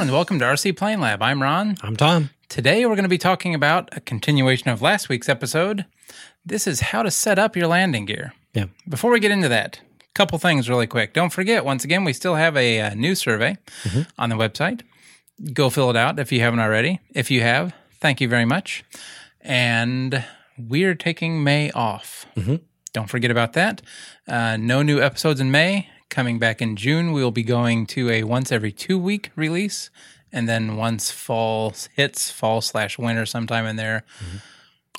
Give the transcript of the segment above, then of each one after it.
and welcome to RC Plane Lab. I'm Ron. I'm Tom. Today we're going to be talking about a continuation of last week's episode. This is how to set up your landing gear. Yeah. Before we get into that, a couple things really quick. Don't forget, once again, we still have a, uh new survey on the website. Go fill it out if you haven't already. If you have, thank you very much. And we're taking May off. Don't forget about that. Uh, no new episodes in May. Coming back in June, we will be going to a once every two week release. And then once fall hits, fall slash winter sometime in there,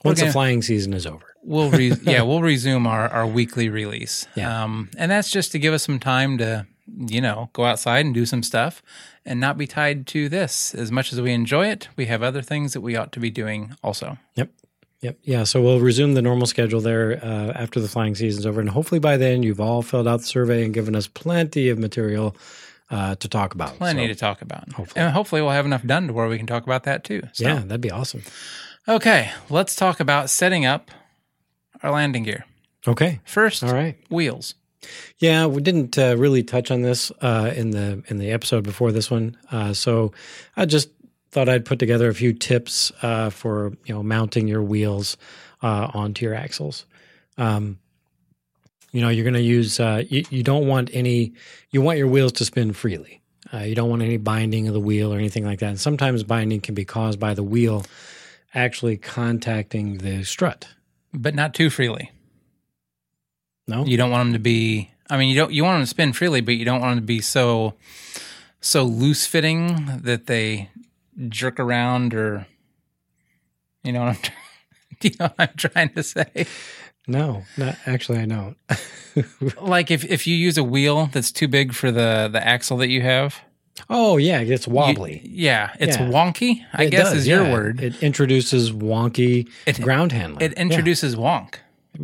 Once gonna- the flying season is over. we'll re- yeah we'll resume our, our weekly release Yeah. um, and that's just to give us some time to you know go outside and do some stuff and not be tied to this as much as we enjoy it we have other things that we ought to be doing also Yep. Yep. Yeah. So we'll resume the normal schedule there uh, after the flying season's over. And hopefully by then you've all filled out the survey and given us plenty of material uh, to talk about. plenty So, to talk about hopefully. and hopefully we'll have enough done to where we can talk about that too so, yeah, that'd be awesome. okay let's talk about setting up our landing gear Okay. first All right. wheels Yeah, we didn't uh, really touch on this uh, in the in the episode before this one, uh, so I just thought I'd put together a few tips uh, for you know mounting your wheels uh, onto your axles. Um, you know, you're going to use uh, you, you don't want any you want your wheels to spin freely. Uh, you don't want any binding of the wheel or anything like that. And sometimes binding can be caused by the wheel actually contacting the strut. but not too freely No, You don't want them to be. I mean, you don't. You want them to spin freely, but you don't want them to be so so loose fitting that they jerk around or. You know what I'm. tr- you know what I'm trying to say? no, not actually. I don't. Like if if you use a wheel that's too big for the the axle that you have. Oh yeah, it's you- wobbly. yeah, it's Yeah. wonky. I It guess does, is your word. It introduces wonky It- ground handling. It introduces wonk.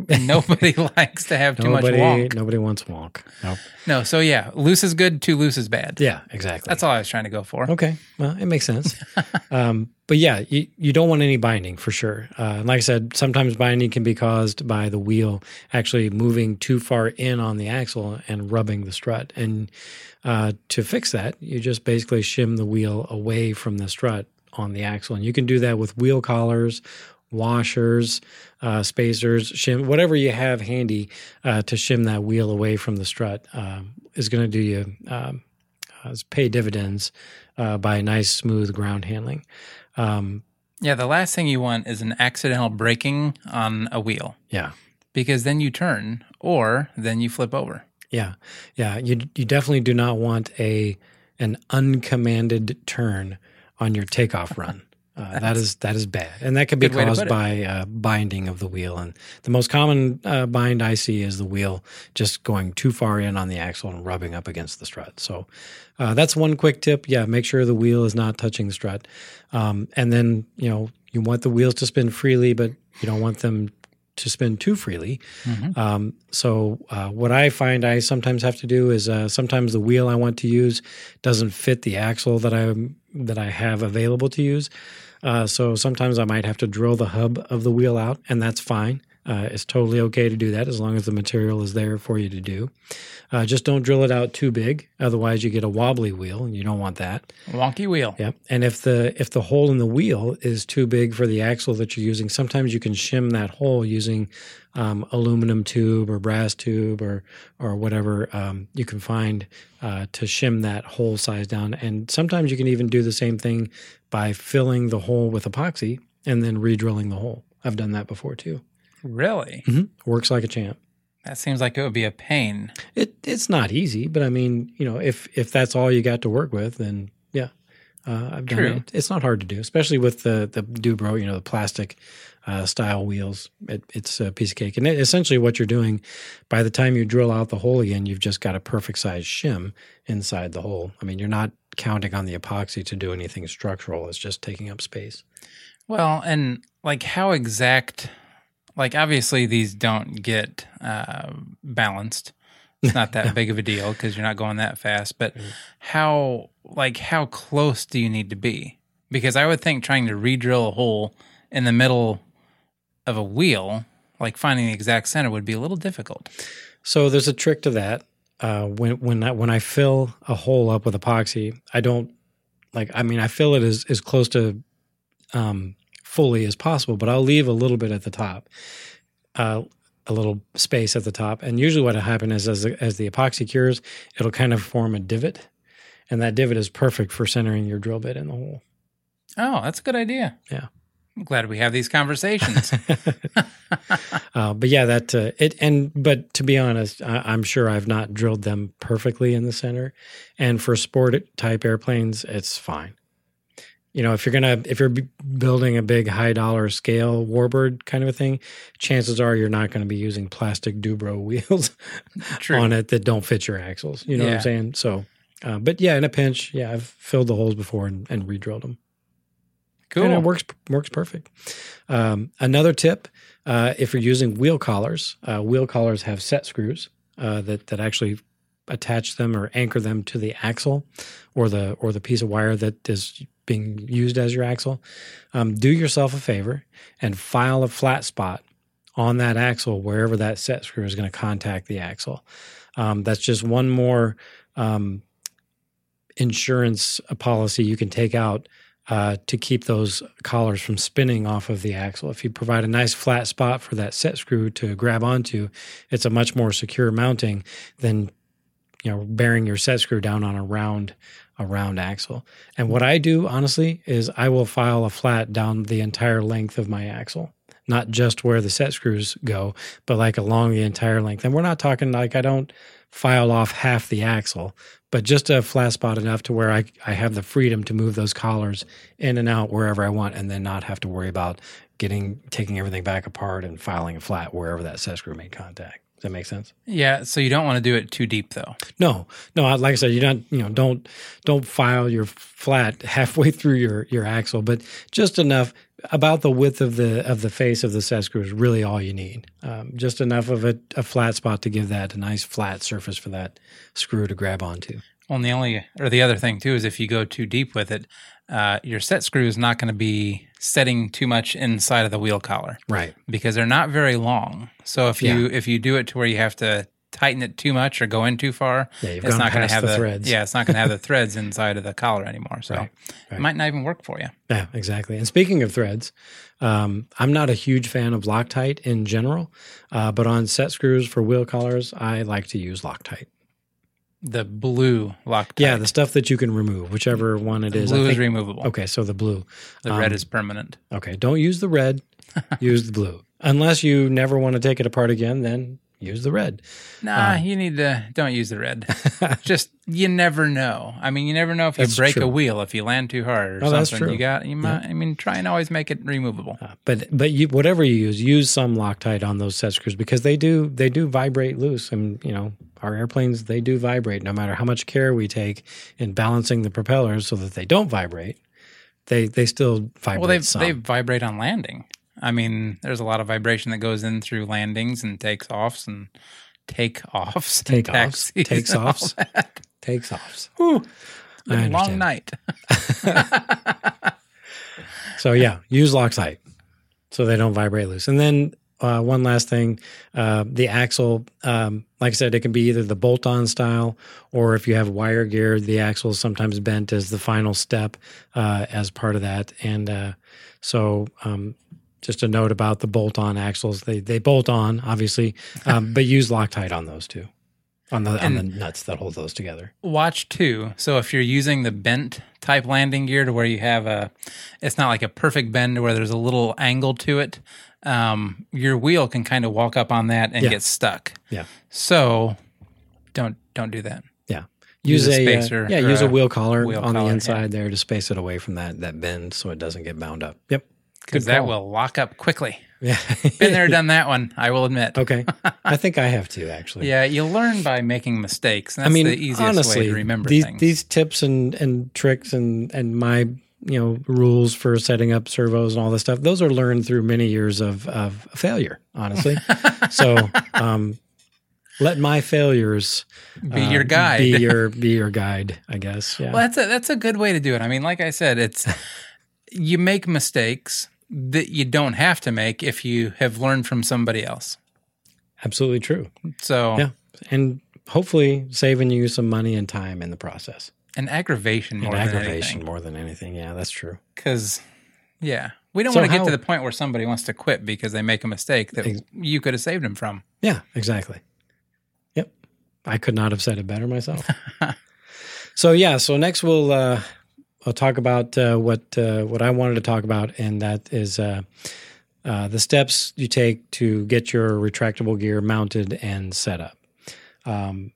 And nobody likes to have too much nobody wonk. nobody wants wonk. Nope. No, so yeah, loose is good, too loose is bad. Yeah, exactly. That's all I was trying to go for. Okay, well, it makes sense. um, but yeah, you, you don't want any binding for sure. Uh, and like I said, sometimes binding can be caused by the wheel actually moving too far in on the axle and rubbing the strut. And uh, to fix that, you just basically shim the wheel away from the strut on the axle. And you can do that with wheel collars, washers, uh, spacers, shim, whatever you have handy uh, to shim that wheel away from the strut um, is going to do you um, uh, pay dividends uh, by a nice, smooth ground handling. Um, Yeah, the last thing you want is an accidental braking on a wheel yeah, because then you turn or then you flip over. yeah, yeah. You you definitely do not want a an uncommanded turn on your takeoff run. Uh, that is that is bad, and that could be Good caused by uh, binding of the wheel. And the most common uh, bind I see is the wheel just going too far in on the axle and rubbing up against the strut. So uh, that's one quick tip. Yeah, make sure the wheel is not touching the strut, um, and then you know you want the wheels to spin freely, but you don't want them to spin too freely. Um, so uh, what I find I sometimes have to do is uh, sometimes the wheel I want to use doesn't fit the axle that I that I have available to use. Uh, so sometimes I might have to drill the hub of the wheel out, and that's fine. Uh, it's totally okay to do that as long as the material is there for you to do. Uh, just don't drill it out too big, otherwise you get a wobbly wheel, and you don't want that. Wonky wheel. Yep. And if the if the hole in the wheel is too big for the axle that you're using, sometimes you can shim that hole using um, aluminum tube or brass tube or or whatever um, you can find uh, to shim that hole size down. And sometimes you can even do the same thing by filling the hole with epoxy and then re-drilling the hole. I've done that before too. Really? Works like a champ. That seems like it would be a pain. It it's not easy, but I mean, you know, if if that's all you got to work with, then yeah, uh, I've done True. it. It's not hard to do, especially with the the Dubro, you know, the plastic uh, style wheels. It, it's a piece of cake, and it, essentially what you're doing, by the time you drill out the hole again, you've just got a perfect size shim inside the hole. I mean, you're not counting on the epoxy to do anything structural; it's just taking up space. Well, and like how exact, like obviously these don't get uh, balanced. It's not that big of a deal because you're not going that fast. But how, like, how close do you need to be? Because I would think trying to re-drill a hole in the middle of a wheel, like finding the exact center, would be a little difficult. So there's a trick to that. Uh, when when I, when I fill a hole up with epoxy, I don't like I mean I fill it as as close to um, fully as possible, but I'll leave a little bit at the top, uh, a little space at the top. And usually, what will happen is as the, as the epoxy cures, it'll kind of form a divot, and that divot is perfect for centering your drill bit in the hole. Oh, that's a good idea. Yeah. I'm glad we have these conversations. uh, but yeah, that uh, it and but to be honest, I, am sure I've not drilled them perfectly in the center, and for sport type airplanes, it's fine. You know, if you're gonna if you're building a big high dollar scale warbird kind of a thing, chances are you're not going to be using plastic Dubro wheels on it that don't fit your axles. You know yeah. what I'm saying? So, uh, but yeah, in a pinch, yeah, I've filled the holes before and, and re-drilled them. Cool. And it works works perfect. Um, another tip: uh, if you're using wheel collars, uh, wheel collars have set screws uh, that that actually attach them or anchor them to the axle or the or the piece of wire that is being used as your axle. Um, do yourself a favor and file a flat spot on that axle wherever that set screw is going to contact the axle. Um, that's just one more um, insurance policy you can take out uh, to keep those collars from spinning off of the axle. If you provide a nice flat spot for that set screw to grab onto, it's a much more secure mounting than you know bearing your set screw down on a round a round axle. And what I do honestly is I will file a flat down the entire length of my axle. Not just where the set screws go, but like along the entire length. And we're not talking like I don't file off half the axle, but just a flat spot enough to where I, I have the freedom to move those collars in and out wherever I want and then not have to worry about getting taking everything back apart and filing a flat wherever that set screw made contact. Does that make sense? Yeah. So you don't want to do it too deep, though. No, no. Like I said, you don't, you know, don't don't file your flat halfway through your your axle, but just enough about the width of the of the face of the set screw is really all you need. Um, just enough of a, a flat spot to give that a nice flat surface for that screw to grab onto. Well, and the only or the other thing too is if you go too deep with it, uh, your set screw is not going to be setting too much inside of the wheel collar, right? Because they're not very long. So if you yeah. if you do it to where you have to tighten it too much or go in too far, yeah, it's not going to have the, the, threads. Yeah, it's not going to have the threads inside of the collar anymore. So right, right. it might not even work for you. Yeah, exactly. And speaking of threads, um, I'm not a huge fan of Loctite in general, uh, but on set screws for wheel collars, I like to use Loctite. The blue Loctite. Yeah, the stuff that you can remove, whichever one it the is. Blue think, is removable. Okay, so the blue. The um, red is permanent. Okay, don't use the red. use the blue. Unless you never want to take it apart again, then use the red. Nah, um, you need to don't use the red. Just you never know. I mean, you never know if you break true. a wheel if you land too hard or oh, something. You got you might. Yeah. I mean, try and always make it removable. Uh, but but you, whatever you use, use some Loctite on those set screws because they do they do vibrate loose, and you know our airplanes they do vibrate no matter how much care we take in balancing the propellers so that they don't vibrate they they still vibrate well they some. they vibrate on landing i mean there's a lot of vibration that goes in through landings and takes offs and take offs take offs takes offs takes offs. Whew, long night. So yeah use loctite so they don't vibrate loose. And then uh, one last thing uh, the axle um, like i said it can be either the bolt-on style or if you have wire gear the axle is sometimes bent as the final step uh, as part of that. And uh, so um, just a note about the bolt-on axles they, they bolt on obviously um, but use loctite on those too on the and on the nuts that hold those together. Watch too. So if you're using the bent type landing gear to where you have a, it's not like a perfect bend where there's a little angle to it um, your wheel can kind of walk up on that and yeah. get stuck. Yeah. So don't don't do that. Yeah. Use, use a, uh, spacer. Uh, yeah, use a wheel collar wheel on collar, the inside yeah. there to space it away from that that bend so it doesn't get bound up. Yep. Because that will lock up quickly. Yeah. Been there, done that one, I will admit. Okay. I think I have to actually. Yeah, you learn by making mistakes. That's I mean, the easiest honestly, way to remember these, things. These tips and, and tricks and, and my you know rules for setting up servos and all this stuff those are learned through many years of of failure honestly so um let my failures be uh, your guide be your be your guide i guess yeah well that's a that's a good way to do it i mean like i said it's you make mistakes that you don't have to make if you have learned from somebody else absolutely true so yeah and hopefully saving you some money and time in the process And aggravation more and than aggravation anything. more than anything. Yeah, that's true. Because, yeah, we don't So want to get to the point where somebody wants to quit because they make a mistake that Ex- you could have saved them from. Yeah, exactly. Yep. I could not have said it better myself. so yeah, so next we'll uh I'll talk about uh, what uh, what I wanted to talk about, and that is uh, uh, the steps you take to get your retractable gear mounted and set up. Um,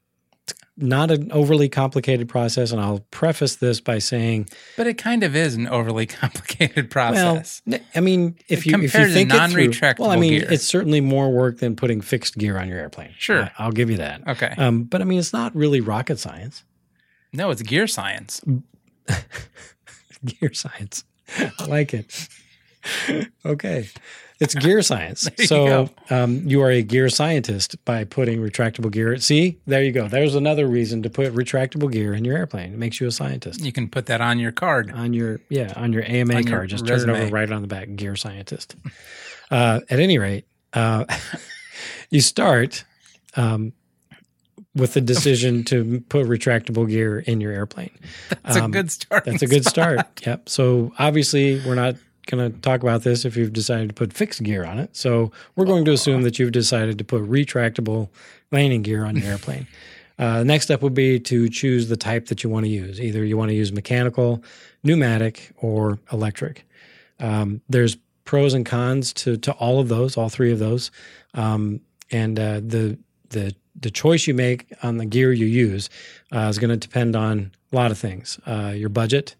not an overly complicated process, and I'll preface this by saying, But it kind of is an overly complicated process. well, I mean, if you if you think it through, non-retractable well, I mean, gear. it's certainly more work than putting fixed gear on your airplane. Sure. I- I'll give you that. okay. Um, but I mean, it's not really rocket science. no, it's gear science. Gear science. I like it. okay. It's gear science. you so um, you are a gear scientist by putting retractable gear. See, there you go. There's another reason to put retractable gear in your airplane. It makes you a scientist. You can put that on your card. On your yeah, on your AMA On your card, just turn it over right on the back. Gear scientist. Uh, at any rate, uh, you start um, with the decision to put retractable gear in your airplane. That's a Um, good start. That's a good start. yep. So obviously, we're not going to talk about this if you've decided to put fixed gear on it. So we're going to assume that you've decided to put retractable landing gear on your airplane. Uh, next step would be to choose the type that you want to use. Either you want to use mechanical, pneumatic, or electric. Um, there's pros and cons to to all of those, all three of those, um, and uh, the the the choice you make on the gear you use uh, is going to depend on a lot of things. Uh, your budget.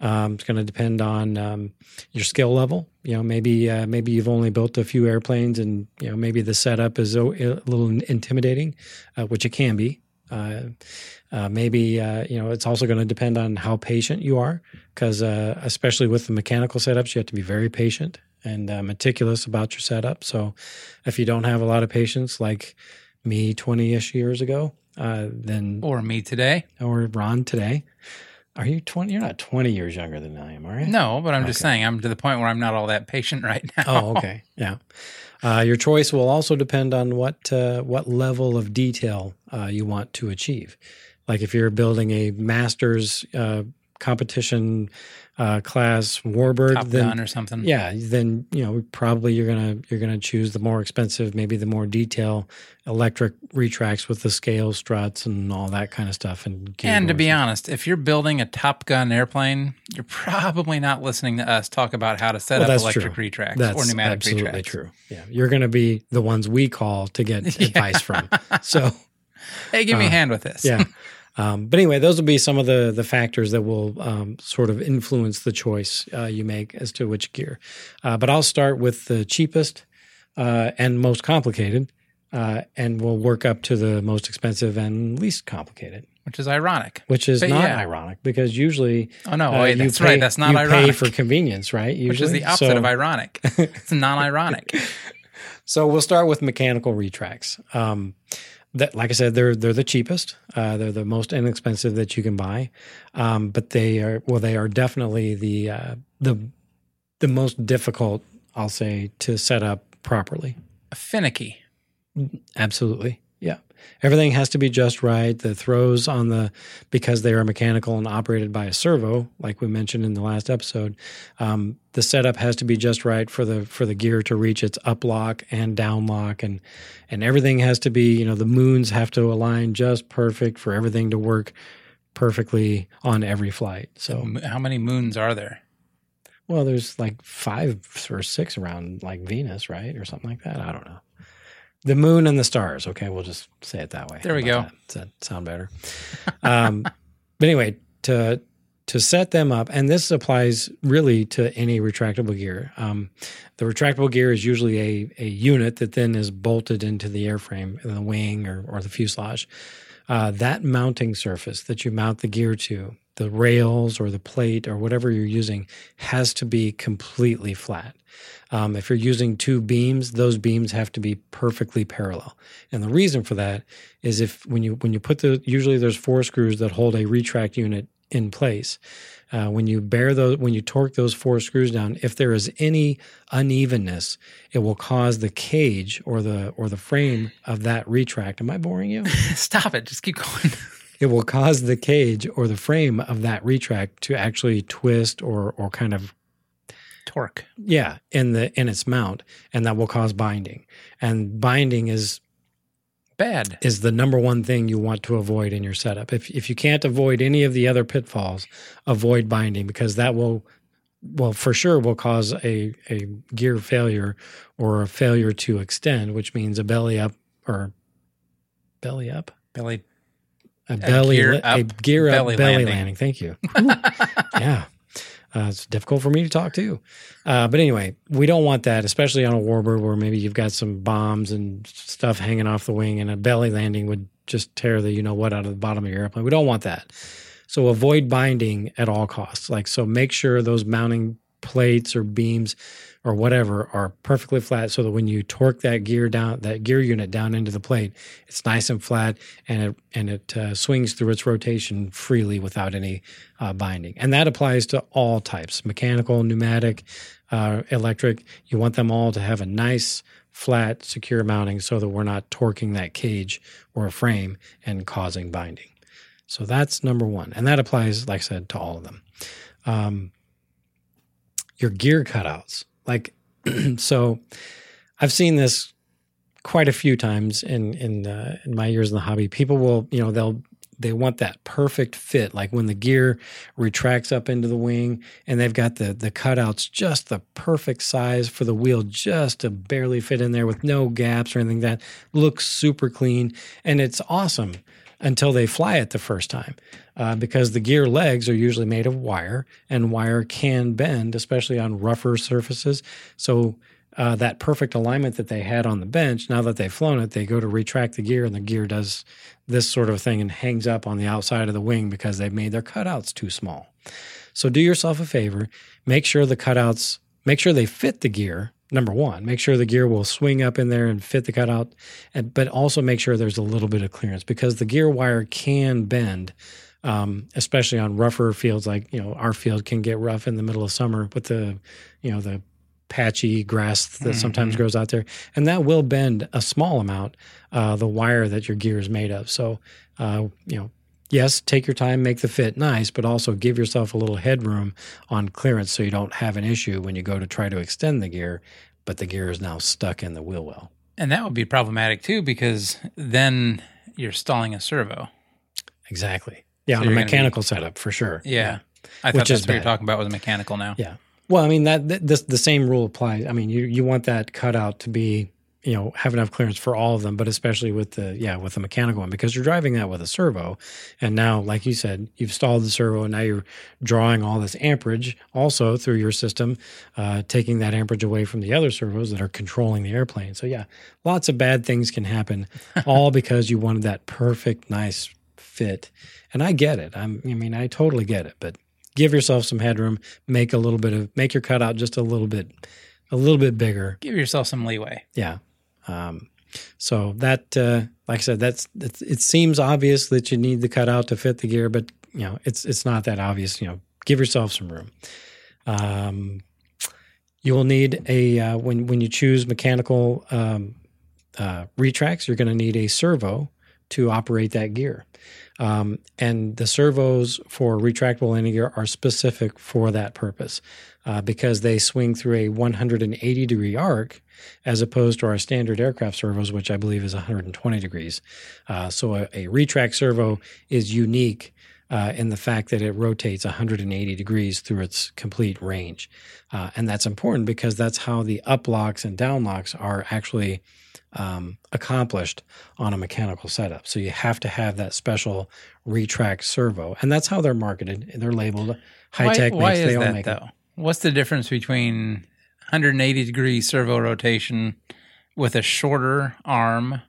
Um, it's going to depend on um, your skill level. You know, maybe uh, maybe you've only built a few airplanes, and you know maybe the setup is a, little intimidating, uh, which it can be. Uh, uh, maybe you know it's also going to depend on how patient you are, because especially with the mechanical setups, you have to be very patient and meticulous about your setup. So, if you don't have a lot of patience, like me twenty ish years ago, uh, then or me today. or Ron today, are you twenty? You're not twenty years younger than I am, are you? No, but I'm just saying I'm to the point where I'm not all that patient right now. Oh, okay. Yeah. Uh, your choice will also depend on what uh, what level of detail uh, you want to achieve. Like if you're building a master's uh, competition uh, class warbird, Top then Gun or something. yeah, then you know probably you're gonna you're gonna choose the more expensive, maybe the more detail electric retracts with the scale struts and all that kind of stuff. And And to be honest, if you're building a Top Gun airplane, you're probably not listening to us talk about how to set Well, up electric true. retracts That's or pneumatic absolutely retracts. true. Yeah, you're going to be the ones we call to get Yeah. advice from. So Hey, give me a Uh, hand with this. yeah. Um, but anyway, those will be some of the the factors that will um, sort of influence the choice uh, you make as to which gear. Uh, but I'll start with the cheapest uh, and most complicated, uh, and we'll work up to the most expensive and least complicated, Which is ironic. which is But not yeah. ironic because usually Oh no, uh, wait, that's pay, right. That's not you ironic. pay for convenience, right? Usually, which is the opposite So- of ironic. It's non-ironic. So we'll start with mechanical retracts. Um, that, like I said, they're they're the cheapest. Uh, they're the most inexpensive that you can buy, um, but they are well, they are definitely the uh, the the most difficult. I'll say to set up properly. Finicky. Absolutely. Everything has to be just right. The throws on the because they are mechanical and operated by a servo, like we mentioned in the last episode. Um, the setup has to be just right for the for the gear to reach its up lock and down lock, and and everything has to be you know the moons have to align just perfect for everything to work perfectly on every flight. So How many moons are there? well, there's like five or six around like Venus, right, or something like that. I don't know. The moon and the stars. Okay, we'll just say it that way. There we How go. that? Does that sound better? um, but anyway, to to set them up, and this applies really to any retractable gear. Um, the retractable gear is usually a a unit that then is bolted into the airframe, the wing or or the fuselage. Uh, that mounting surface that you mount the gear to, the rails or the plate or whatever you're using, has to be completely flat. Um, if you're using two beams, those beams have to be perfectly parallel. And the reason for that is if when you when you put the usually there's four screws that hold a retract unit in place. Uh, when you bear those, when you torque those four screws down, if there is any unevenness, it will cause the cage or the or the frame of that retract. Am I boring you? Stop it. Just keep going. it will cause the cage or the frame of that retract to actually twist or or kind of Torque. yeah in the in its mount, and that will cause binding. And binding is Bad. is the number one thing you want to avoid in your setup. If if you can't avoid any of the other pitfalls, avoid binding because that will well for sure will cause a a gear failure or a failure to extend, which means a belly up or belly up Billy. A belly gear up a gear belly up belly landing. landing. Thank you. Yeah. Uh, it's difficult for me to talk too. Uh, but anyway, we don't want that, especially on a warbird where maybe you've got some bombs and stuff hanging off the wing and a belly landing would just tear the you know what out of the bottom of your airplane. We don't want that. So avoid binding at all costs. Like so make sure those mounting plates or beams or whatever are perfectly flat so that when you torque that gear down that gear unit down into the plate it's nice and flat and it and it uh, swings through its rotation freely without any uh, binding. And that applies to all types mechanical pneumatic uh, electric. You want them all to have a nice flat secure mounting so that we're not torquing that cage or a frame and causing binding. So that's number one. And that applies like i said to all of them. Um, your gear cutouts. Like so i've seen this quite a few times in in uh, in my years in the hobby. People will you know they'll they want that perfect fit. Like when the gear retracts up into the wing and they've got the the cutouts just the perfect size for the wheel just to barely fit in there with no gaps or anything that. Looks super clean and it's awesome until they fly it the first time uh, because the gear legs are usually made of wire and wire can bend especially on rougher surfaces. So uh, that perfect alignment that they had on the bench now that they've flown it they go to retract the gear and the gear does this sort of thing and hangs up on the outside of the wing because they've made their cutouts too small. So do yourself a favor make sure the cutouts make sure they fit the gear number one make sure the gear will swing up in there and fit the cutout and, but also make sure there's a little bit of clearance because the gear wire can bend um, especially on rougher fields like you know our field can get rough in the middle of summer with the you know the patchy grass that sometimes grows out there and that will bend a small amount uh, the wire that your gear is made of. So uh, you know yes take your time make the fit nice but also give yourself a little headroom on clearance so you don't have an issue when you go to try to extend the gear but the gear is now stuck in the wheel well And that would be problematic too because then you're stalling a servo. exactly yeah So on a you're be- mechanical setup for sure Yeah. I Which thought is that's what you're talking about with a mechanical now. Yeah. Well, I mean that, that this the same rule applies. I mean, you you want that cutout to be you know have enough clearance for all of them, but especially with the yeah with the mechanical one because you're driving that with a servo, and now like you said, you've stalled the servo, and now you're drawing all this amperage also through your system, uh, taking that amperage away from the other servos that are controlling the airplane. So yeah, lots of bad things can happen, all because you wanted that perfect nice fit. And I get it. I'm, I mean, I totally get it. But give yourself some headroom. Make a little bit of make your cutout just a little bit, a little bit bigger. Give yourself some leeway. Yeah. Um, so that, uh, like I said, that's, that's it seems obvious that you need the cutout to fit the gear, but you know, it's it's not that obvious. You know, give yourself some room. Um, you will need a uh, when when you choose mechanical um, uh, retracts, you're going to need a servo to operate that gear. Um, and the servos for retractable landing gear are specific for that purpose uh, because they swing through a 180 degree arc as opposed to our standard aircraft servos, which I believe is 120 degrees. Uh, so a, a retract servo is unique uh, in the fact that it rotates 180 degrees through its complete range. Uh, and that's important because that's how the up locks and down locks are actually um, accomplished on a mechanical setup. So you have to have that special retract servo. And that's how they're marketed. They're labeled high tech why makes, is that make it. though? What's the difference between 180 degree servo rotation with a shorter arm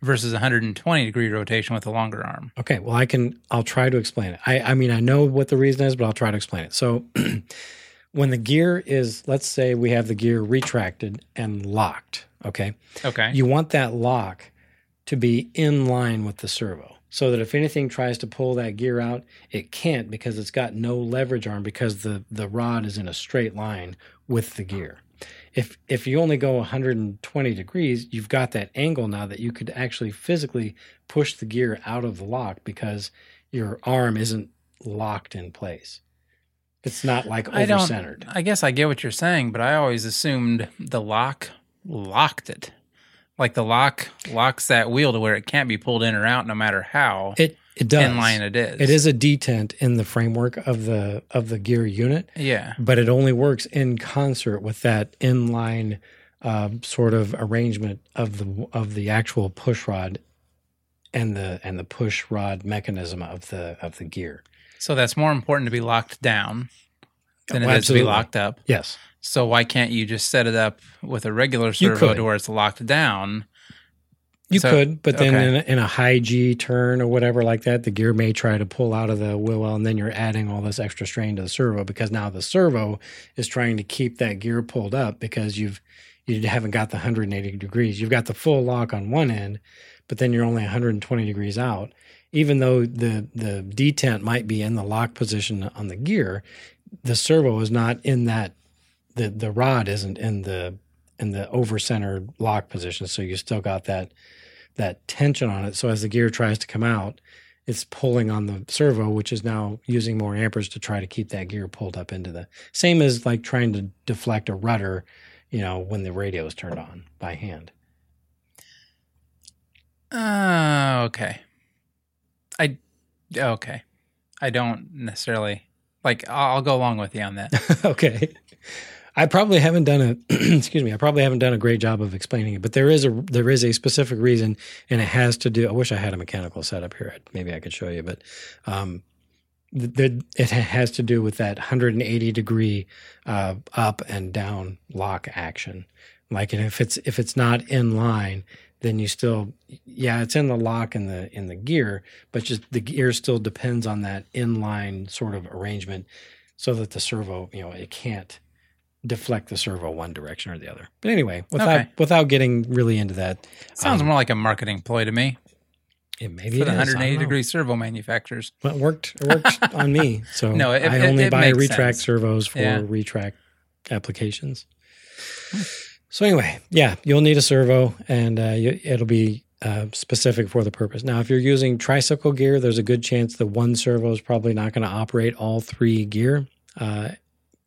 versus 120 degree rotation with a longer arm? Okay, well, I can. I'll try to explain it. I, I mean, I know what the reason is, but I'll try to explain it. So, when the gear is, let's say we have the gear retracted and locked. Okay, Okay. you want that lock to be in line with the servo, so that if anything tries to pull that gear out, it can't because it's got no leverage arm because the the rod is in a straight line with the gear. if if you only go 120 degrees, you've got that angle now that you could actually physically push the gear out of the lock because your arm isn't locked in place. It's not like over centered. I guess I get what you're saying, but I always assumed the lock locked it. Like the lock locks that wheel to where it can't be pulled in or out, no matter how It it does. inline it is. It is a detent in the framework of the of the gear unit, Yeah. but it only works in concert with that inline uh, sort of arrangement of the of the actual push rod and the and the push rod mechanism of the of the gear. So that's more important to be locked down than Oh, it is to be locked up. Yes, So why can't you just set it up with a regular servo to where it's locked down? you So- could, but then okay. in, a, in a high G turn or whatever like that, the gear may try to pull out of the wheel well, and then you're adding all this extra strain to the servo because now the servo is trying to keep that gear pulled up because you've you haven't got the 180 degrees. You've got the full lock on one end, but then you're only 120 degrees out. Even though the the detent might be in the lock position on the gear, the servo is not in that. The The rod isn't in the in the over centered lock position, so you still got that that tension on it. So as the gear tries to come out, it's pulling on the servo, which is now using more amperage to try to keep that gear pulled up into the same as like trying to deflect a rudder, you know, when the radio is turned on by hand. Uh, okay. I okay. I don't necessarily like. I'll, I'll go along with you on that. okay. I probably haven't done a excuse me, I probably haven't done a great job of explaining it, but there is a there is a specific reason and it has to do I wish I had a mechanical setup here. Maybe I could show you, but um th- th- it has to do with that 180 degree uh, up and down lock action. Like, and if it's if it's not in line, then you still, yeah, it's in the lock in the in the gear, but just the gear still depends on that inline sort of arrangement, so that the servo, you know, it can't deflect the servo one direction or the other. But anyway, without Okay. without getting really into that, Sounds um, more like a marketing ploy to me it maybe for the 180 degree servo manufacturers. Well, it worked. It worked on me. So No, it- I only it buy retract sense. servos for Yeah. retract applications. So anyway, yeah, you'll need a servo, and uh, you, it'll be uh, specific for the purpose. Now, if you're using tricycle gear, there's a good chance the one servo is probably not going to operate all three gear. Uh,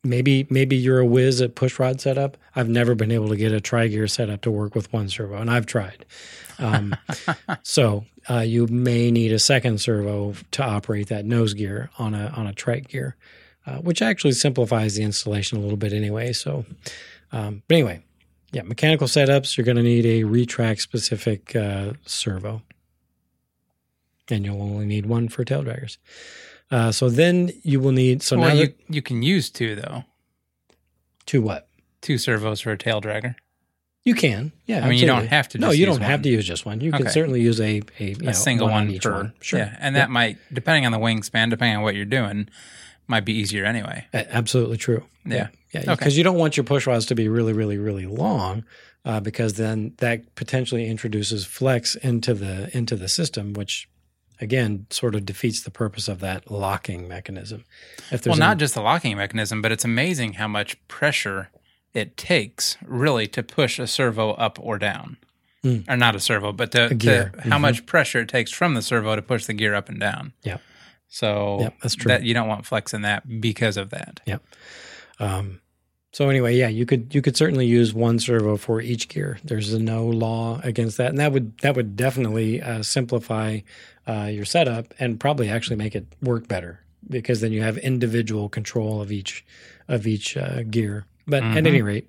maybe maybe you're a whiz at push rod setup. I've never been able to get a tri gear setup to work with one servo, and I've tried. Um, so uh, you may need a second servo to operate that nose gear on a on a trike gear, uh, which actually simplifies the installation a little bit anyway. So, um, but anyway, yeah, mechanical setups you're going to need a retract specific uh, servo, and you'll only need one for tail draggers. Uh, so then you will need so well, now you you can use two though. to what Two servos for a tail dragger. you can yeah. I mean, you don't have to. No, you use don't have to use just one. You can certainly use a a, you know, single one, one, each per. one. Sure, Yeah, and that might, depending on the wingspan, depending on what you're doing, might be easier anyway. A- Absolutely true. Yeah. Yeah. Okay. Because you don't want your push rods to be really, really, really long, uh, because then that potentially introduces flex into the into the system, which again sort of defeats the purpose of that locking mechanism. If Well, not any- just the locking mechanism, but it's amazing how much pressure it takes really to push a servo up or down. Hmm. Or not a servo, but to, the- how Mhm. much pressure it takes from the servo to push the gear up and down. Yeah. So Yep, that's true. that you don't want flex in that because of that. Um, so anyway, yeah, you could you could certainly use one servo for each gear. There's no law against that, and that would that would definitely uh, simplify uh, your setup and probably actually make it work better because then you have individual control of each of each uh, gear. But at Mhm. any rate,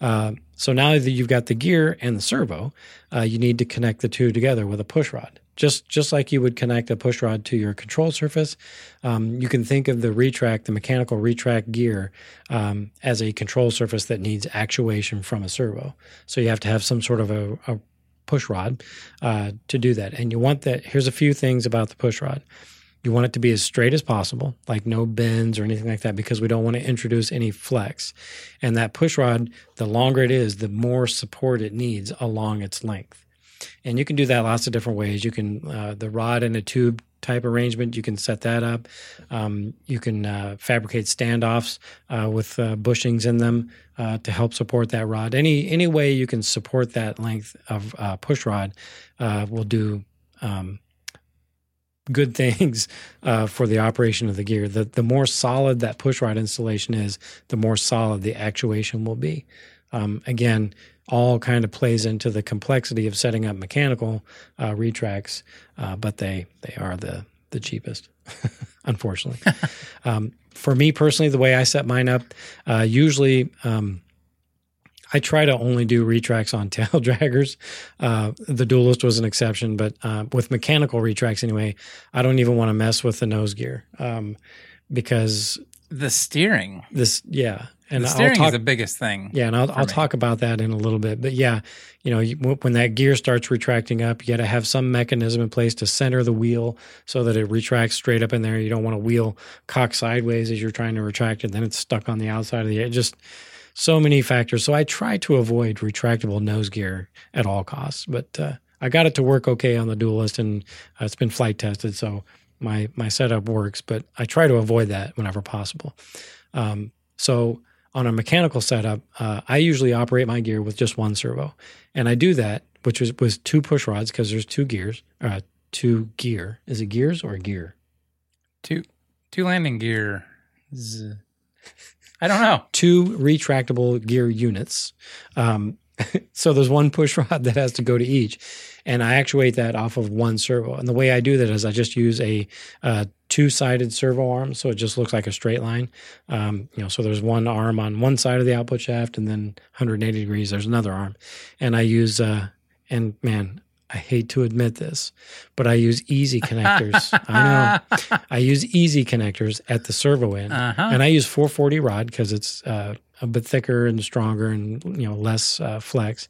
uh, so now that you've got the gear and the servo, uh, you need to connect the two together with a push rod. Just just like you would connect a push rod to your control surface, um, you can think of the retract, the mechanical retract gear, um, as a control surface that needs actuation from a servo. So you have to have some sort of a, a push rod uh, to do that. And you want that. Here's a few things about the push rod. You want it to be as straight as possible, like no bends or anything like that, because we don't want to introduce any flex. And that push rod, the longer it is, the more support it needs along its length. And you can do that lots of different ways. You can uh, the rod and a tube type arrangement, you can set that up. Um, you can uh, fabricate standoffs uh, with uh, bushings in them uh, to help support that rod. Any any way you can support that length of uh, push rod uh, will do um, good things for the operation of the gear. The the more solid that push rod installation is, the more solid the actuation will be. Um, again, all kind of plays into the complexity of setting up mechanical uh, retracts, uh, but they they are the the cheapest, unfortunately. um, for me personally, the way I set mine up, uh, usually. Um, I try to only do retracts on tail draggers. Uh, the duelist was an exception, but uh, with mechanical retracts anyway, I don't even want to mess with the nose gear um, because The steering. this, yeah. And the I'll steering talk, is the biggest thing. yeah, and I'll, I'll talk about that in a little bit. But yeah, you know, you, when that gear starts retracting up, you got to have some mechanism in place to center the wheel so that it retracts straight up in there. You don't want to wheel cock sideways as you're trying to retract it, then it's stuck on the outside of the air. Just so many factors. So I try to avoid retractable nose gear at all costs. But uh, I got it to work okay on the Duelist, and uh, it's been flight tested, so my my setup works. But I try to avoid that whenever possible. Um, so on a mechanical setup, uh, I usually operate my gear with just one servo, and I do that, which was was two push rods because there's two gears, uh, two gear. Is it gears or gear? Two two landing gear. I don't know. Two retractable gear units. Um, so there's one push rod that has to go to each, and I actuate that off of one servo. And the way I do that is I just use a uh, two-sided servo arm, so it just looks like a straight line. Um, you know, so there's one arm on one side of the output shaft, and then 180 degrees there's another arm, and I use. Uh, and man, I hate to admit this, but I use easy connectors. I know. I use easy connectors at the servo end, Uh-huh. and I use 440 rod because it's uh, a bit thicker and stronger, and you know less uh, flex.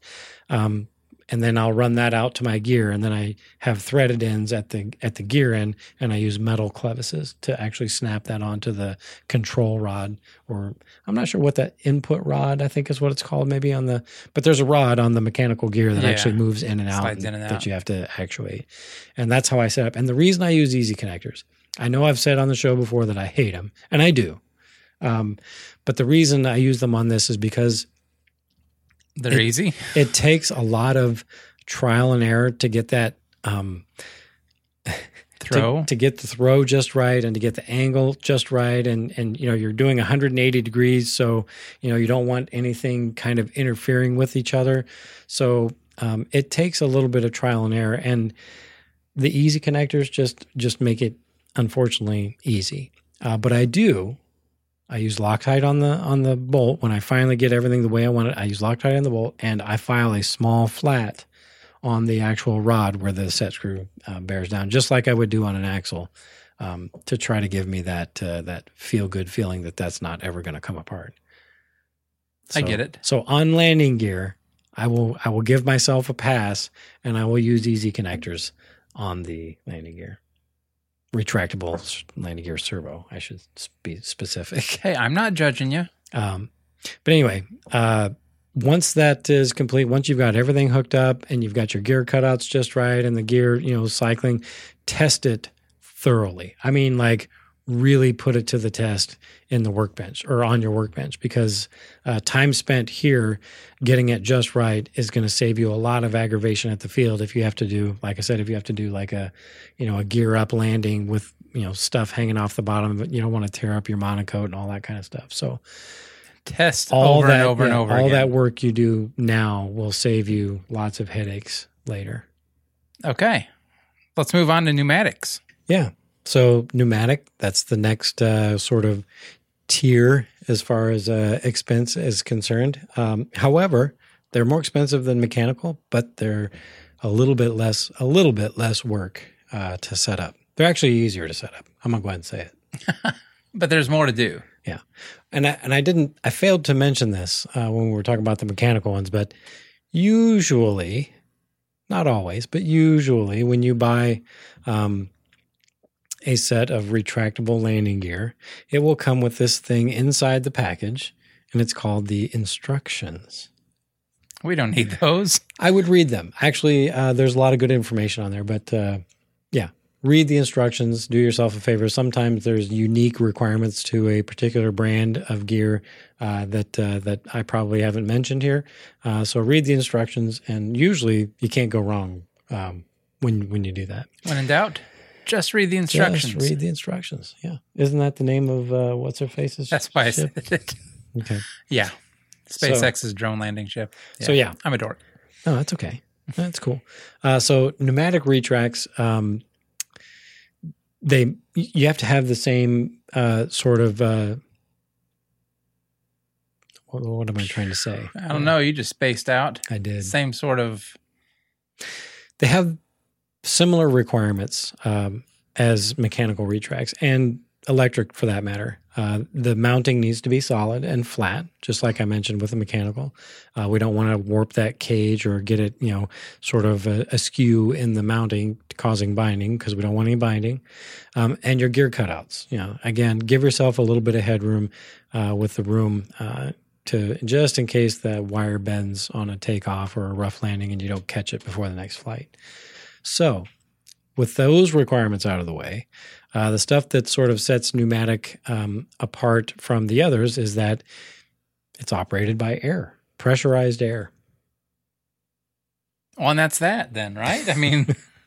Um, and then I'll run that out to my gear, and then I have threaded ends at the at the gear end, and I use metal clevises to actually snap that onto the control rod, or I'm not sure what that input rod I think is what it's called, maybe on the. But there's a rod on the mechanical gear that Yeah. actually moves in and out, Slides in and that you have to actuate, and that's how I set up. And the reason I use easy connectors, I know I've said on the show before that I hate them, and I do. Um, but the reason I use them on this is because They're It- easy. it takes a lot of trial and error to get that um, to- Throw. to, get the throw just right and to get the angle just right and and you know you're doing 180 degrees so you know you don't want anything kind of interfering with each other so um, it takes a little bit of trial and error and the easy connectors just just make it unfortunately easy uh, but i do I use Loctite on the on the bolt when I finally get everything the way I want it. I use Loctite on the bolt, and I file a small flat on the actual rod where the set screw uh, bears down, just like I would do on an axle, um, to try to give me that uh, that feel good feeling that that's not ever going to come apart. I get it. So on landing gear, I will I will give myself a pass, and I will use easy connectors on the landing gear, retractable landing gear servo. I should be specific. Hey, I'm not judging you. Um, but anyway, uh, once that is complete, once you've got everything hooked up and you've got your gear cutouts just right and the gear, you know, cycling, test it thoroughly. I mean, like really put it to the test in the workbench or on your workbench because uh, time spent here getting it just right is going to save you a lot of aggravation at the field if you have to do like i said if you have to do like a you know a gear up landing with you know stuff hanging off the bottom but you don't want to tear up your MonoKote and all that kind of stuff so Test all over that and over and over all again. that work you do now will save you lots of headaches later Okay. Let's move on to pneumatics. yeah so pneumatic that's the next uh, sort of tier as far as uh, expense is concerned. Um, however they're more expensive than mechanical but they're a little bit less a little bit less work uh, to set up. They're actually easier to set up. I'm gonna go ahead and say it. But there's more to do. Yeah, and I, and I didn't I failed to mention this uh, when we were talking about the mechanical ones, but usually, not always, but usually when you buy um, a set of retractable landing gear, it will come with this thing inside the package, and it's called the instructions. We don't need those. I would read them. Actually, uh, there's a lot of good information on there, but uh, yeah, read the instructions. Do yourself a favor. Sometimes there's unique requirements to a particular brand of gear uh, that uh, that I probably haven't mentioned here. Uh, so read the instructions, and usually you can't go wrong um, when when you do that. When in doubt, just read the instructions. Just read the instructions. Yeah, isn't that the name of uh, what's her face's? That's why ship? I said it. Okay. Yeah, SpaceX's drone landing ship. So yeah, I'm a dork. No, that's okay. That's cool. Uh, so pneumatic retracts, um, they you have to have the same uh, sort of. Uh, what, what, am I trying to say? I don't know. You just spaced out. I did. Same sort of. They have similar requirements um, as mechanical retracts and electric for that matter. Uh, the mounting needs to be solid and flat, just like I mentioned with the mechanical. Uh, we don't want to warp that cage or get it, you know, sort of uh, askew in the mounting, causing binding because we don't want any binding. Um, and your gear cutouts, you know, again, give yourself a little bit of headroom uh, with the room uh, to just in case the wire bends on a takeoff or a rough landing and you don't catch it before the next flight. So, with those requirements out of the way, uh, the stuff that sort of sets pneumatic um, apart from the others is that it's operated by air, pressurized air. Well, and that's that then, right? I mean,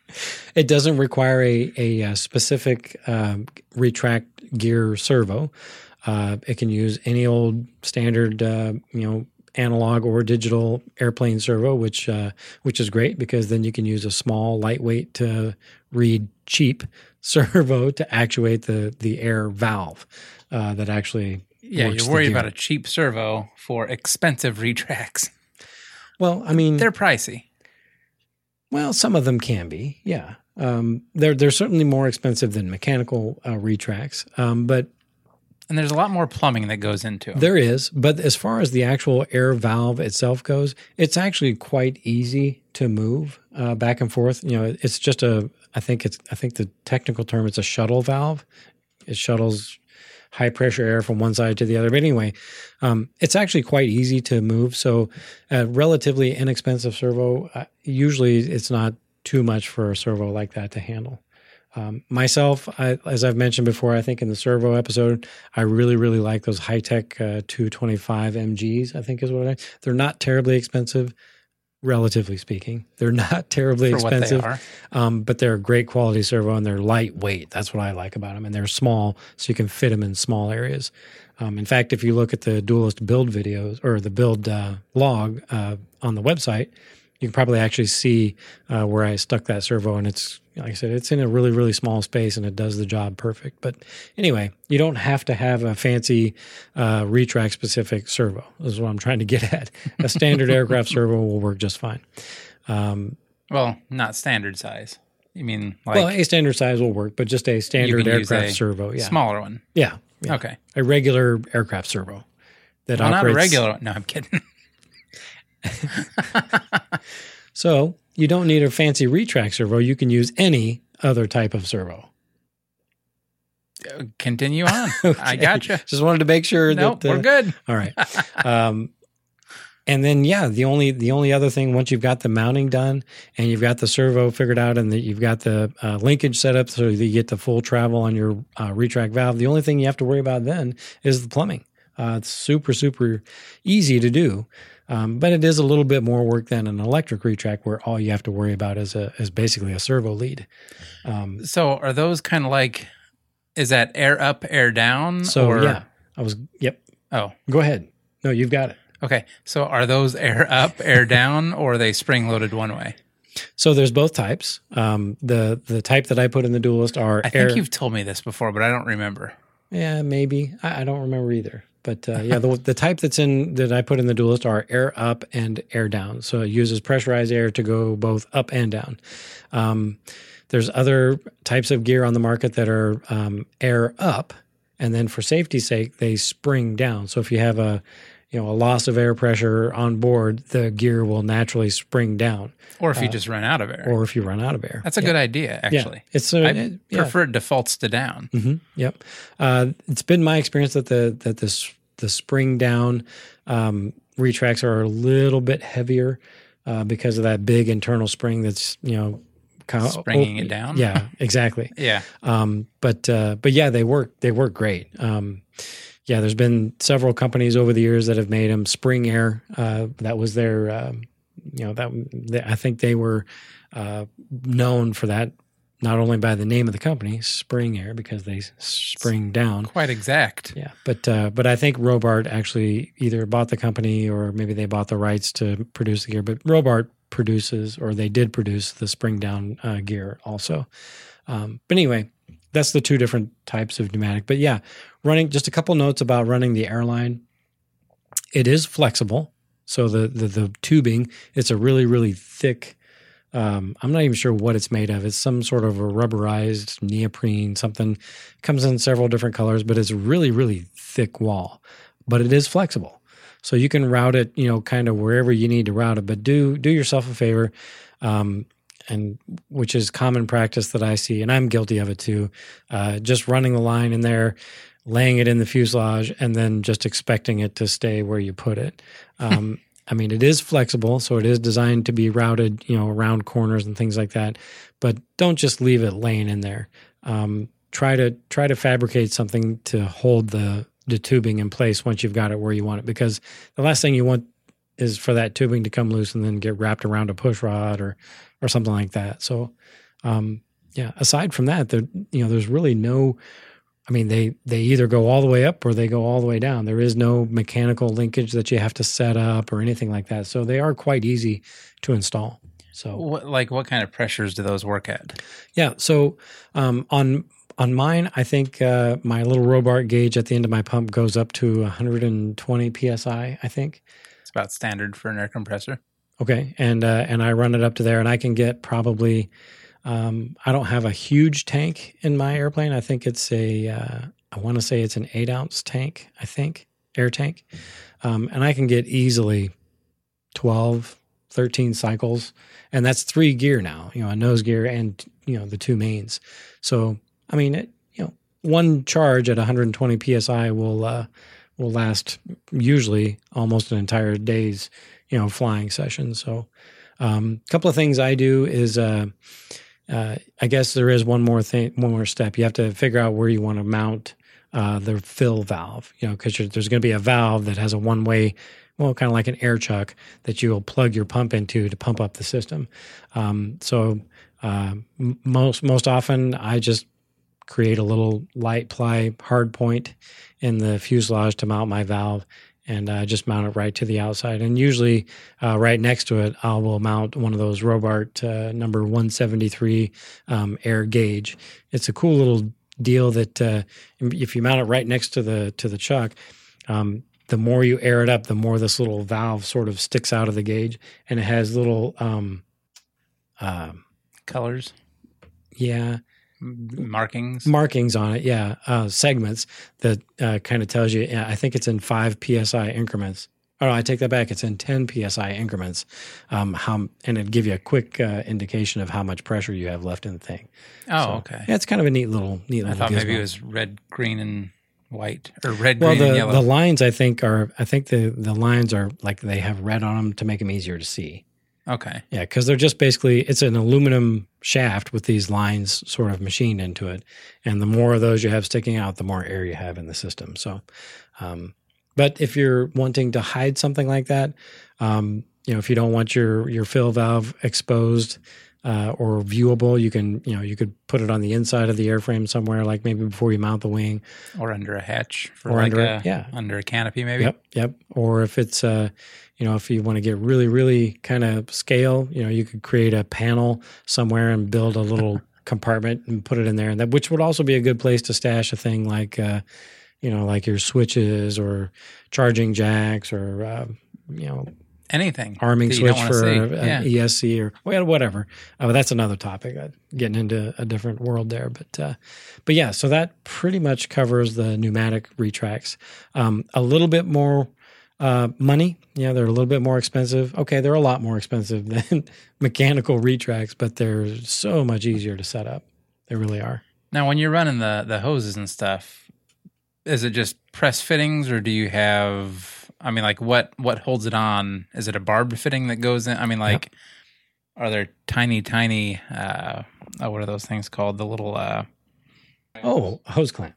it doesn't require a, a, a specific um, retract gear servo. Uh, it can use any old standard, uh, you know, analog or digital airplane servo, which uh, which is great because then you can use a small, lightweight to read cheap servo to actuate the the air valve uh, that actually. Yeah, you're worried about a cheap servo for expensive retracts. Well, I mean, they're pricey. Well, some of them can be. Yeah, um, they're they're certainly more expensive than mechanical uh, retracts, um, but and there's a lot more plumbing that goes into it. There is, but as far as the actual air valve itself goes, it's actually quite easy to move uh, back and forth. You know, it's just a. I think it's. I think the technical term is a shuttle valve. It shuttles high pressure air from one side to the other. But anyway, um, it's actually quite easy to move. So, a relatively inexpensive servo. Uh, usually, it's not too much for a servo like that to handle. Um, myself, I, as I've mentioned before, I think in the servo episode, I really, really like those Hitec uh, 225 MGs. I think is what I. They're not terribly expensive, relatively speaking. They're not terribly For expensive, they um, but they're a great quality servo and they're lightweight. That's what I like about them, and they're small, so you can fit them in small areas. Um, in fact, if you look at the Duelist build videos or the build uh, log uh, on the website, you can probably actually see uh, where I stuck that servo, and it's like I said, it's in a really really small space, and it does the job perfect. But anyway, you don't have to have a fancy uh, retract specific servo. Is what I'm trying to get at. A standard aircraft servo will work just fine. Um, well, not standard size. You mean like well, a standard size will work, but just a standard aircraft servo, yeah, smaller one. Yeah, yeah, Okay. a regular aircraft servo that Well, not operates a regular one. No, I'm kidding. So you don't need a fancy retract servo. You can use any other type of servo. Continue on. I gotcha. Just wanted to make sure Nope, that uh, we're good. All right. Um, and then yeah, the only the only other thing once you've got the mounting done and you've got the servo figured out and that you've got the uh, linkage set up so that you get the full travel on your uh, retract valve, the only thing you have to worry about then is the plumbing. Uh, it's super super easy to do. Um, but it is a little bit more work than an electric retract, where all you have to worry about is a is basically a servo lead. Um, So are those kind of like is that air up, air down? so or, yeah, I was. Yep. Oh, Go ahead. No, you've got it. okay. So are those air up, air down, or are they spring loaded one way? So there's both types. Um, the the type that I put in the duelist are I think air. you've told me this before, but I don't remember. Yeah, maybe. I, I don't remember either. But uh, yeah, the, the type that's in that I put in the duelist are air up and air down. So it uses pressurized air to go both up and down. Um, there's other types of gear on the market that are um, air up, and then for safety's sake, they spring down. So if you have a you know a loss of air pressure on board, the gear will naturally spring down. Or if you just run out of air. Uh, Or if you run out of air, That's a good idea, actually. Yeah, it's a, I it- yeah. prefer it defaults to down. hmm Yep. Uh, it's been my experience that the that this the spring down um, retracts are a little bit heavier uh, because of that big internal spring that's you know co- Springing oh, it down? Yeah, exactly. Yeah. Um, but uh, but yeah, they work they work great. Um, yeah, there's been several companies over the years that have made them. Spring Air, uh, that was their, um, you know, that they, I think they were uh, known for that not only by the name of the company, Spring Air, because they spring down. Quite exact. Yeah, but uh, but I think Robart actually either bought the company or maybe they bought the rights to produce the gear. But Robart produces, or they did produce the spring down uh, gear also. Um, but anyway, that's the two different types of pneumatic. But yeah, running just a couple notes about running the airline. It is flexible, so the the, the tubing it's a really really thick. Um, I'm not even sure what it's made of. It's some sort of a rubberized neoprene, something comes in several different colors, but it's really, really thick wall. But it is flexible. So you can route it, you know, kind of wherever you need to route it. But do do yourself a favor, um, and which is common practice that I see, and I'm guilty of it too. Uh, just running the line in there, laying it in the fuselage, and then just expecting it to stay where you put it. Um, I mean, it is flexible, so it is designed to be routed, you know, around corners and things like that. But don't just leave it laying in there. Um, try to try to fabricate something to hold the the tubing in place once you've got it where you want it, because the last thing you want is for that tubing to come loose and then get wrapped around a push rod or or something like that. So, um, yeah. Aside from that, there you know, there's really no I mean, they they either go all the way up or they go all the way down. There is no mechanical linkage that you have to set up or anything like that. So they are quite easy to install. So, What, like, what kind of pressures do those work at? yeah. So um, on on mine, I think uh, my little Robart gauge at the end of my pump goes up to 120 psi. I think. It's about standard for an air compressor. Okay, and uh, and I run it up to there, and I can get probably. Um, I don't have a huge tank in my airplane. I think it's a. Uh, I want to say it's an eight ounce tank. I think air tank, um, and I can get easily 12, 13 cycles, and that's three gear now. You know, a nose gear and you know the two mains. So I mean, it, you know, one charge at 120 psi will uh, will last usually almost an entire day's you know flying session. So a um, couple of things I do is. Uh, uh, I guess there is one more thing, one more step. You have to figure out where you want to mount uh, the fill valve. You know, because there's going to be a valve that has a one way, well, kind of like an air chuck that you'll plug your pump into to pump up the system. Um, so uh, m- most most often, I just create a little light ply hard point in the fuselage to mount my valve and uh, just mount it right to the outside. And usually, uh, right next to it, I will mount one of those Robart uh, number 173 um, air gauge. It's a cool little deal that uh, if you mount it right next to the to the chuck. Um, the more you air it up, the more this little valve sort of sticks out of the gauge, and it has little, um, uh, Colors, yeah, markings. markings on it yeah. Uh, segments that uh, kind of tells you yeah, i think it's in 5 psi increments. Oh no, i take that back. It's in 10 psi increments. Um, how and it'd give you a quick uh, indication of how much pressure you have left in the thing. Oh, So, okay. yeah it's kind of a neat little neat I little thought maybe it was red, green, and white, or red, well green, and the, yellow. the lines i think are i think the the lines are like they have red on them to make them easier to see okay. Yeah, because they're just basically it's an aluminum shaft with these lines sort of machined into it, and the more of those you have sticking out, the more air you have in the system. So, um, but if you're wanting to hide something like that, um, you know, if you don't want your your fill valve exposed uh, or viewable, you can you know you could put it on the inside of the airframe somewhere, like maybe before you mount the wing. Or under a hatch, for Or like under a, yeah. under a canopy, maybe. Yep, yep. Or if it's uh, you know, if you want to get really, really kind of scale, you know, you could create a panel somewhere and build a little compartment and put it in there, and that which would also be a good place to stash a thing like, uh, you know, like your switches or charging jacks or uh, you know, Anything. arming that you don't switch for yeah. ESC or well, whatever. Uh, but that's another topic. Uh, getting into a different world there, but uh, but yeah. So that pretty much covers the pneumatic retracts. Um, a little bit more uh, money. Yeah, they're a little bit more expensive. Okay, they're a lot more expensive than mechanical retracts, but they're so much easier to set up. They really are. Now, when you're running the the hoses and stuff, is it just press fittings, or do you have? I mean, like what what holds it on? Is it a barbed fitting that goes in? I mean, like Are there tiny, tiny? Uh, oh, what are those things called? The little. Uh, Oh, hose clamp.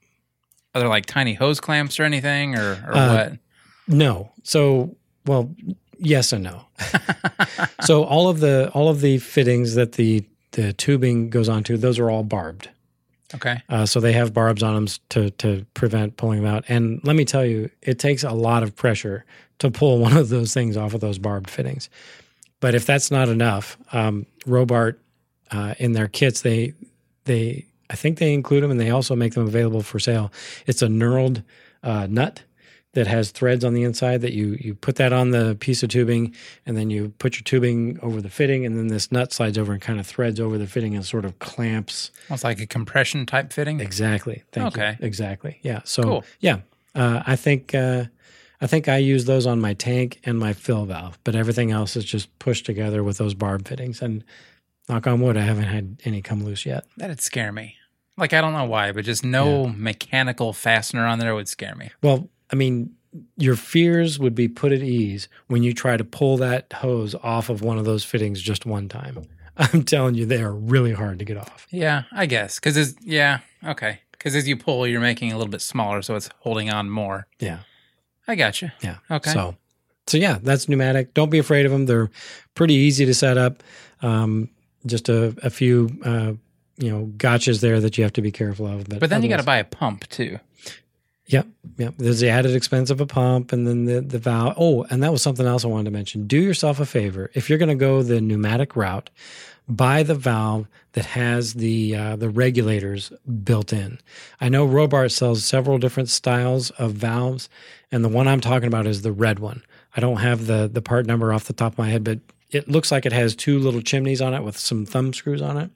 are there like tiny hose clamps or anything, or or Uh, what? No. So, well, yes and no. so all of the all of the fittings that the the tubing goes onto, those are all barbed. Okay. Uh, so they have barbs on them to to prevent pulling them out. And let me tell you, it takes a lot of pressure to pull one of those things off of those barbed fittings. But if that's not enough, um, Robart uh, in their kits they they I think they include them and they also make them available for sale. It's a knurled uh, nut that has threads on the inside that you you put that on the piece of tubing and then you put your tubing over the fitting and then this nut slides over and kind of threads over the fitting and sort of clamps Almost like a compression type fitting. Exactly. Thank Okay. you. Exactly. Yeah. So Cool. yeah, uh, I think uh, I think I use those on my tank and my fill valve, but everything else is just pushed together with those barb fittings. And knock on wood, I haven't had any come loose yet. That'd scare me. Like I don't know why, but just no mechanical fastener on there would scare me. Well, I mean, your fears would be put at ease when you try to pull that hose off of one of those fittings just one time. I'm telling you, they are really hard to get off. Yeah, I guess because it's yeah okay because as you pull, you're making it a little bit smaller, so it's holding on more. Yeah. I got you. Yeah. Okay. So, so yeah, that's pneumatic. Don't be afraid of them. They're pretty easy to set up. Um, just a, a few, uh, you know, gotchas there that you have to be careful of. But, but then you got to buy a pump too. Yep, yep. There's the added expense of a pump, and then the the valve. Oh, and that was something else I wanted to mention. Do yourself a favor if you're going to go the pneumatic route, buy the valve that has the uh, the regulators built in. I know Robart sells several different styles of valves, and the one I'm talking about is the red one. I don't have the the part number off the top of my head, but it looks like it has two little chimneys on it with some thumb screws on it.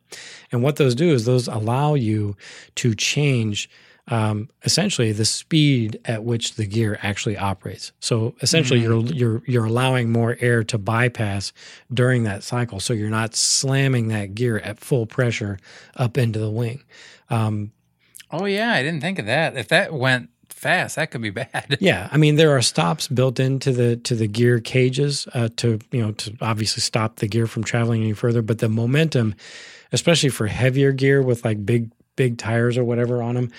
And what those do is those allow you to change um, essentially the speed at which the gear actually operates. So essentially, you're you're you're allowing more air to bypass during that cycle, so you're not slamming that gear at full pressure up into the wing. Um, Oh yeah, I didn't think of that. If that went fast, that could be bad. yeah, I mean there are stops built into the to the gear cages uh, to you know to obviously stop the gear from traveling any further, but the momentum, especially for heavier gear with like big big tires or whatever on them,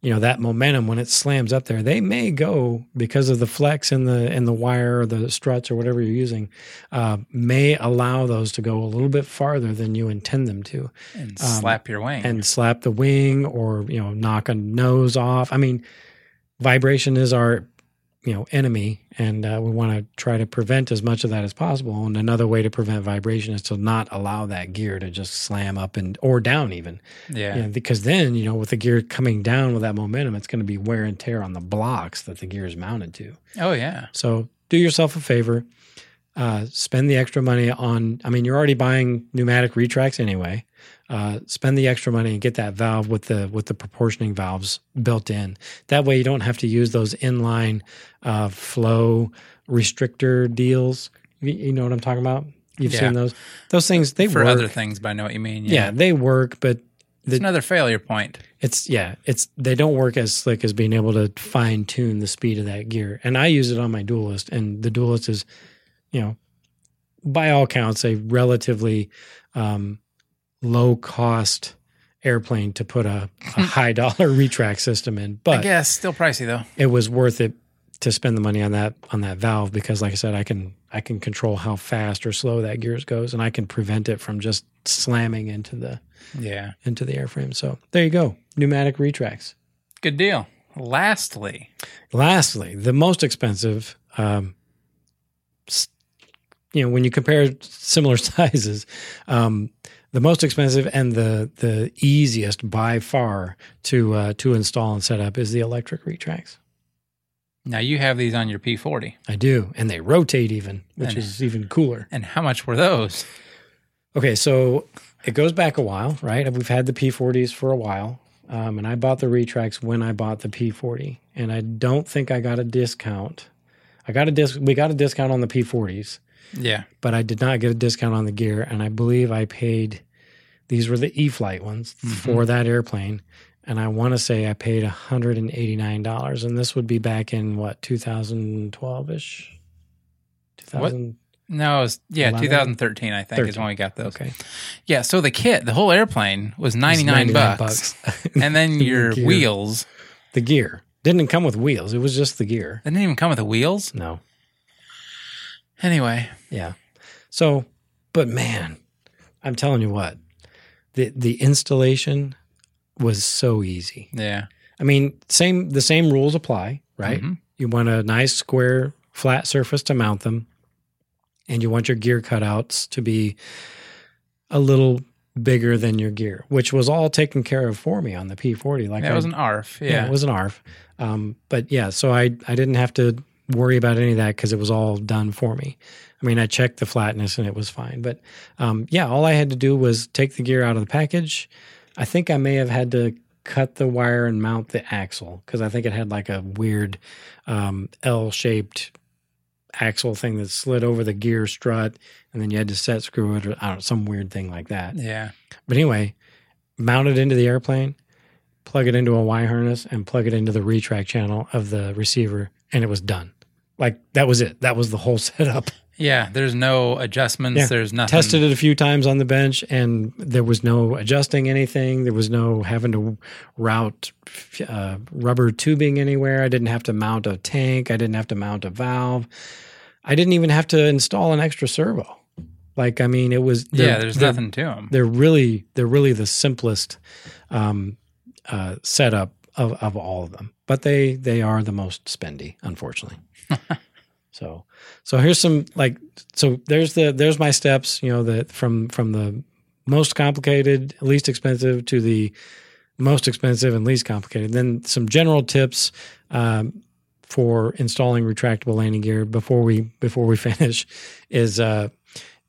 you know that momentum when it slams up there, they may go because of the flex in the in the wire or the struts or whatever you're using, uh, may allow those to go a little bit farther than you intend them to, And slap your wing. and slap the wing or you know knock a nose off. I mean, vibration is our you know enemy, and uh, we want to try to prevent as much of that as possible. And another way to prevent vibration is to not allow that gear to just slam up and or down even. yeah. Yeah, because then you know with the gear coming down with that momentum, it's going to be wear and tear on the blocks that the gear is mounted to. Oh yeah. So do yourself a favor, uh, spend the extra money on. I mean, you're already buying pneumatic retracts anyway. Uh, spend the extra money and get that valve with the with the proportioning valves built in. That way, you don't have to use those inline uh, flow restrictor deals. You, you know what I'm talking about? You've Yeah. seen those. Those things they For work. other things, but I know what you mean. yeah. Yeah. they work, but it's another failure point. it's yeah, it's they don't work as slick as being able to fine tune the speed of that gear. And I use it on my duelist, and the duelist is, you know, by all counts, a relatively um, low cost airplane to put a, a high dollar retract system in. But I guess still pricey though. it was worth it to spend the money on that on that valve because like I said, I can I can control how fast or slow that gears goes and I can prevent it from just slamming into the Yeah. into the airframe. So there you go. Pneumatic retracts. Good deal. Lastly, Lastly, the most expensive, um, you know, when you compare similar sizes, um, the most expensive and the the easiest by far to uh, to install and set up is the electric retracts. now you have these on your P40. I do, and they rotate even, which And- is even cooler. And how much were those? Okay, so it goes back a while, right? We've had the P40s for a while, um, and I bought the retracts when I bought the P40, and I don't think I got a discount. I got a disc. We got a discount on the P40s, Yeah. but I did not get a discount on the gear, and I believe I paid. These were the E-flite ones mm-hmm. for that airplane, and I want to say I paid hundred and eighty-nine dollars, and this would be back in what 2012 ish. 2000. No, it was yeah, 11? 2013 I think is when we got those. Okay. Yeah, so the kit, the whole airplane was 99, 99 bucks. and then your Gear. wheels, the gear didn't come with wheels. It was just the gear. they didn't even come with the wheels. No. Anyway, Yeah. So, but man, I'm telling you what, the the installation was so easy. yeah. I mean, same the same rules apply, right? Mhm. You want a nice square flat surface to mount them, and you want your gear cutouts to be a little bigger than your gear, which was all taken care of for me on the P40. Like That I- was an ARF. Yeah. yeah, it was an ARF. Um, but yeah, so I I didn't have to worry about any of that because it was all done for me. I mean, I checked the flatness and it was fine. But um, yeah, all I had to do was take the gear out of the package. I think I may have had to cut the wire and mount the axle because I think it had like a weird um, L-shaped axle thing that slid over the gear strut, and then you had to set screw it or I don't know, some weird thing like that. yeah. But anyway, mount it into the airplane, plug it into a Y harness, and plug it into the retract channel of the receiver, and it was done. Like that was it. That was the whole setup. Yeah. There's no adjustments. Yeah. There's nothing. Tested it a few times on the bench, and there was no adjusting anything. There was no having to route uh, rubber tubing anywhere. I didn't have to mount a tank. I didn't have to mount a valve. I didn't even have to install an extra servo. Like I mean, it was Yeah. There's nothing to them. they're really they're really the simplest um, uh, setup of, of all of them, but they they are the most spendy, unfortunately. so so here's some like so there's the there's my steps. You know that from from the most complicated, least expensive to the most expensive and least complicated. Then some general tips. Um, for installing retractable landing gear before we before we finish is uh,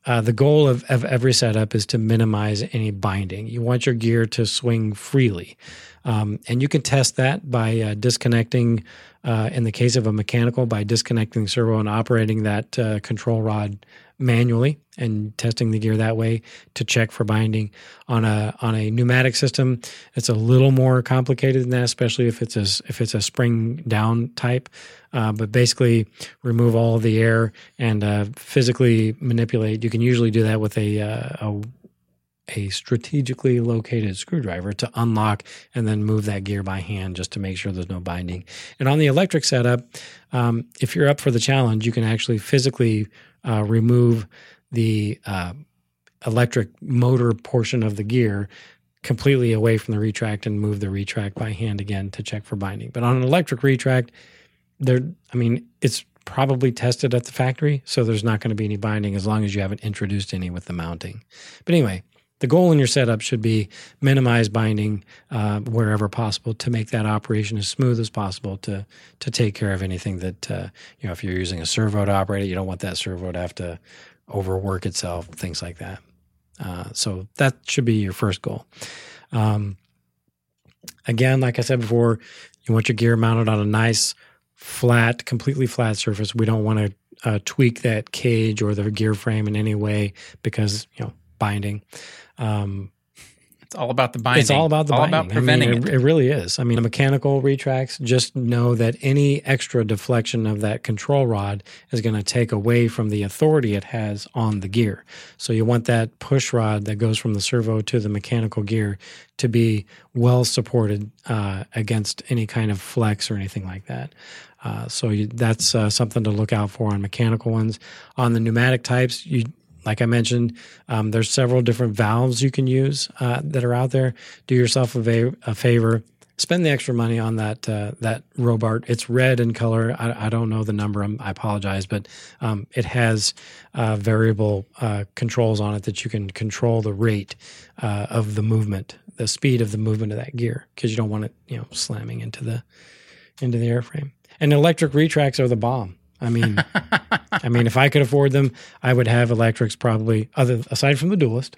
uh, the goal of, of every setup is to minimize any binding. You want your gear to swing freely. Um, and you can test that by uh, disconnecting, uh, in the case of a mechanical, by disconnecting the servo and operating that uh, control rod manually and testing the gear that way to check for binding. On a on a pneumatic system, it's a little more complicated than that, especially if it's a if it's a spring down type. Uh, but basically, remove all the air and uh, physically manipulate. You can usually do that with a, uh, a a strategically located screwdriver to unlock and then move that gear by hand just to make sure there's no binding. And on the electric setup, um, if you're up for the challenge, you can actually physically uh, remove the uh, electric motor portion of the gear completely away from the retract and move the retract by hand again to check for binding. But on an electric retract, there, I mean, it's probably tested at the factory, so there's not going to be any binding as long as you haven't introduced any with the mounting. But anyway, the goal in your setup should be minimize binding uh, wherever possible to make that operation as smooth as possible to to take care of anything that uh, you know if you're using a servo to operate it, you don't want that servo to have to overwork itself, things like that. Uh, so that should be your first goal. Um, again, like I said before, you want your gear mounted on a nice, flat, completely flat surface. We don't want to uh, tweak that cage or the gear frame in any way because you know binding. Um, It's all about the binding. it's all about the all binding. about preventing I mean, it. it. It really is. I mean, the mechanical retracts just know that any extra deflection of that control rod is going to take away from the authority it has on the gear. So you want that push rod that goes from the servo to the mechanical gear to be well supported uh, against any kind of flex or anything like that. Uh, so you, that's uh, something to look out for on mechanical ones. On the pneumatic types, you like I mentioned, um, there's several different valves you can use uh, that are out there. Do yourself a, va- a favor. Spend the extra money on that uh, that Robart. It's red in color. I, I don't know the number. I'm, I apologize, but um, it has uh, variable uh, controls on it that you can control the rate uh, of the movement, the speed of the movement of that gear, because you don't want it, you know, slamming into the into the airframe. And electric retracts are the bomb. I mean, I mean, if I could afford them, I would have electrics probably other aside from the duelist.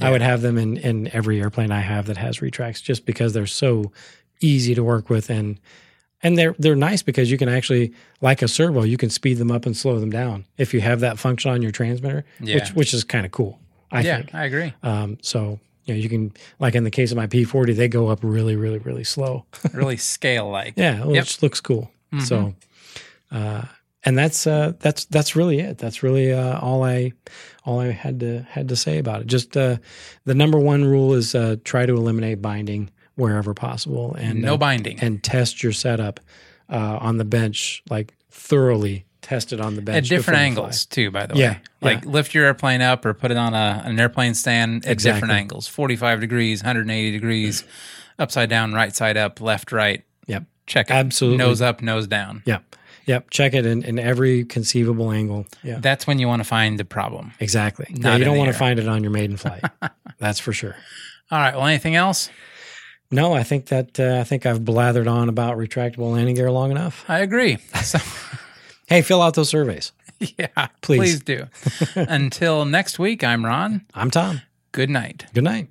I would have them in in every airplane I have that has retracts, just because they're so easy to work with and and they're they're nice because you can actually like a servo, you can speed them up and slow them down if you have that function on your transmitter, Yeah. which which is kind of cool. I yeah, think. I agree. Um, so you know, you can like in the case of my P40, they go up really, really, really slow. Really scale like. Yeah, which Yep. looks cool. Mhm. So, uh, and that's uh, that's that's really it. That's really uh, all I all I had to had to say about it. Just uh, the number one rule is uh, try to eliminate binding wherever possible, and no uh, binding. and test your setup uh, on the bench like thoroughly. Test it on the bench at different before you fly. angles too by the Yeah, way like lift your airplane up or put it on a, an airplane stand at different angles 45 degrees 180 degrees upside down right side up left right Yep. check it Absolutely. nose up nose down Yep. Yep. Check it in, in every conceivable angle. Yeah. That's when you want to find the problem. Exactly. Not yeah, you don't want air. to find it on your maiden flight. That's for sure. All right. Well, anything else? No, I think that uh, I think I've blathered on about retractable landing gear long enough. I agree. So, hey, fill out those surveys. Yeah, please, please do. Until next week, I'm Ron. I'm Tom. Good night. Good night.